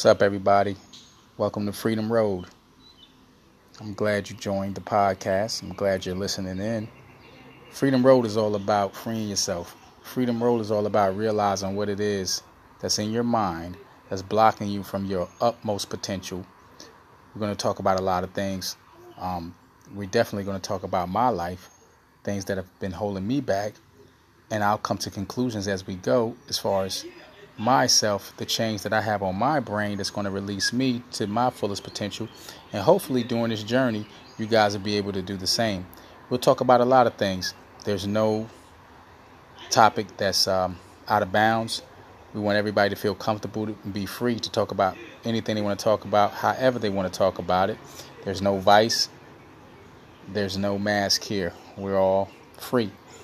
What's up, everybody? Welcome to Freedom Road. I'm glad you joined the podcast. I'm glad you're listening in. Freedom Road is all about freeing yourself. Freedom Road is all about realizing what it is that's in your mind that's blocking you from your utmost potential. We're going to talk about a lot of things. Um, we're definitely going to talk about my life, things that have been holding me back, and I'll come to conclusions as we go as far as myself the change that I have on my brain that's going to release me to my fullest potential. And hopefully, during this journey, you guys will be able to do the same. We'll talk about a lot of things. There's no topic that's um, out of bounds. We want everybody to feel comfortable and be free to talk about anything they want to talk about, however they want to talk about it. There's no vice, there's no mask here. We're all free.